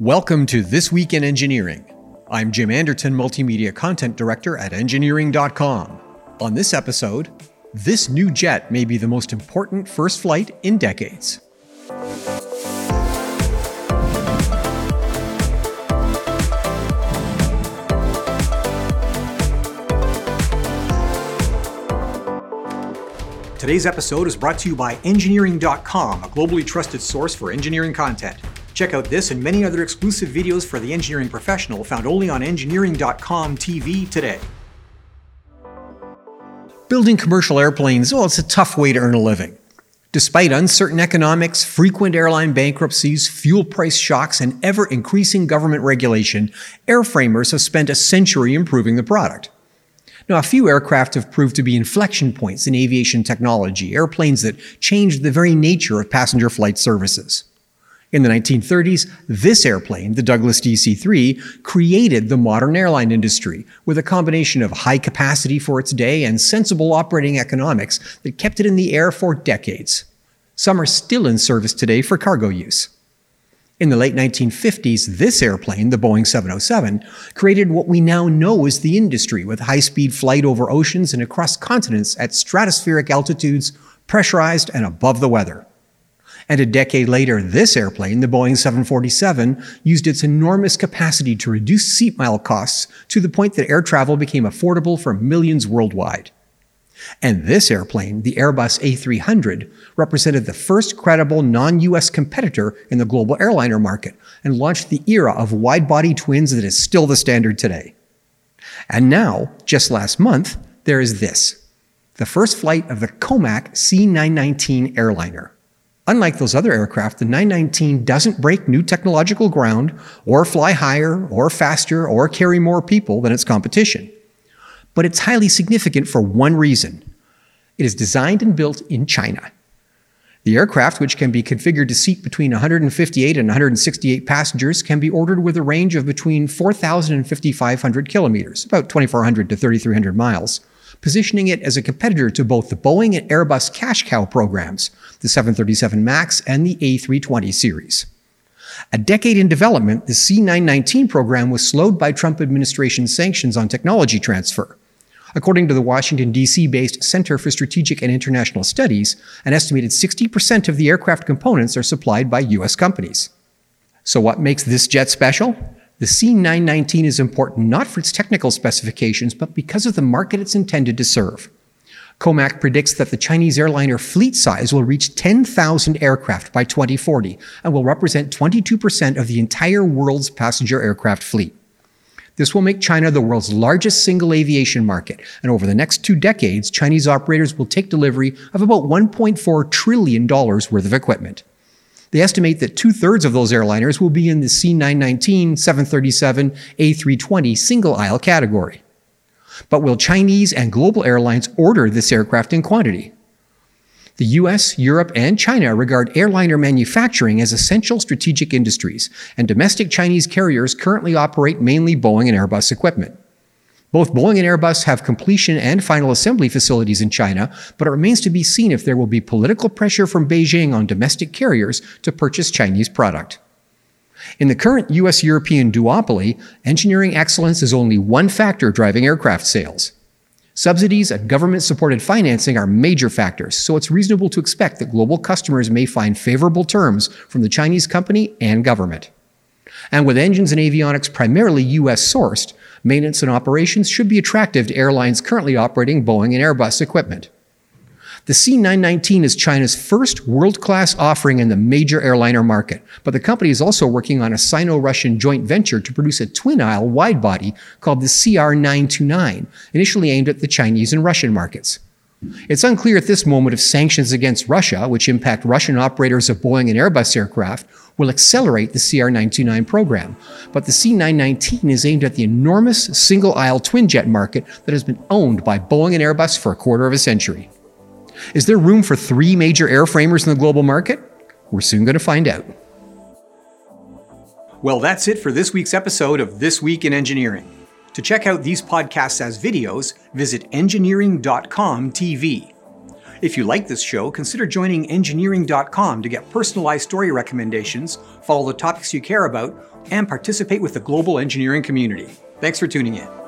Welcome to This Week in Engineering. I'm Jim Anderton, Multimedia Content Director at Engineering.com. On this episode, this new jet may be the most important first flight in decades. Today's episode is brought to you by Engineering.com, a globally trusted source for engineering content. Check out this and many other exclusive videos for the engineering professional found only on engineering.com TV today. Building commercial airplanes, well, it's a tough way to earn a living. Despite uncertain economics, frequent airline bankruptcies, fuel price shocks, and ever increasing government regulation, airframers have spent a century improving the product. Now, a few aircraft have proved to be inflection points in aviation technology, airplanes that changed the very nature of passenger flight services. In the 1930s, this airplane, the Douglas DC 3, created the modern airline industry with a combination of high capacity for its day and sensible operating economics that kept it in the air for decades. Some are still in service today for cargo use. In the late 1950s, this airplane, the Boeing 707, created what we now know as the industry with high speed flight over oceans and across continents at stratospheric altitudes, pressurized and above the weather. And a decade later, this airplane, the Boeing 747, used its enormous capacity to reduce seat mile costs to the point that air travel became affordable for millions worldwide. And this airplane, the Airbus A300, represented the first credible non US competitor in the global airliner market and launched the era of wide body twins that is still the standard today. And now, just last month, there is this the first flight of the Comac C919 airliner. Unlike those other aircraft, the 919 doesn't break new technological ground or fly higher or faster or carry more people than its competition. But it's highly significant for one reason. It is designed and built in China. The aircraft, which can be configured to seat between 158 and 168 passengers, can be ordered with a range of between 4,000 and 5,500 kilometers, about 2,400 to 3,300 miles positioning it as a competitor to both the Boeing and Airbus cash cow programs, the 737 MAX and the A320 series. A decade in development, the C919 program was slowed by Trump administration sanctions on technology transfer. According to the Washington, D.C. based Center for Strategic and International Studies, an estimated 60% of the aircraft components are supplied by U.S. companies. So, what makes this jet special? The C919 is important not for its technical specifications, but because of the market it's intended to serve. Comac predicts that the Chinese airliner fleet size will reach 10,000 aircraft by 2040 and will represent 22% of the entire world's passenger aircraft fleet. This will make China the world's largest single aviation market, and over the next two decades, Chinese operators will take delivery of about $1.4 trillion worth of equipment. They estimate that two thirds of those airliners will be in the C919, 737, A320 single aisle category. But will Chinese and global airlines order this aircraft in quantity? The US, Europe, and China regard airliner manufacturing as essential strategic industries, and domestic Chinese carriers currently operate mainly Boeing and Airbus equipment. Both Boeing and Airbus have completion and final assembly facilities in China, but it remains to be seen if there will be political pressure from Beijing on domestic carriers to purchase Chinese product. In the current US European duopoly, engineering excellence is only one factor driving aircraft sales. Subsidies and government supported financing are major factors, so it's reasonable to expect that global customers may find favorable terms from the Chinese company and government. And with engines and avionics primarily US sourced, maintenance and operations should be attractive to airlines currently operating Boeing and Airbus equipment. The C919 is China's first world class offering in the major airliner market, but the company is also working on a Sino Russian joint venture to produce a twin aisle wide body called the CR929, initially aimed at the Chinese and Russian markets. It's unclear at this moment if sanctions against Russia, which impact Russian operators of Boeing and Airbus aircraft, will accelerate the CR929 program. But the C919 is aimed at the enormous single aisle twin jet market that has been owned by Boeing and Airbus for a quarter of a century. Is there room for three major airframers in the global market? We're soon going to find out. Well, that's it for this week's episode of This Week in Engineering. To check out these podcasts as videos, visit engineering.com TV. If you like this show, consider joining engineering.com to get personalized story recommendations, follow the topics you care about, and participate with the global engineering community. Thanks for tuning in.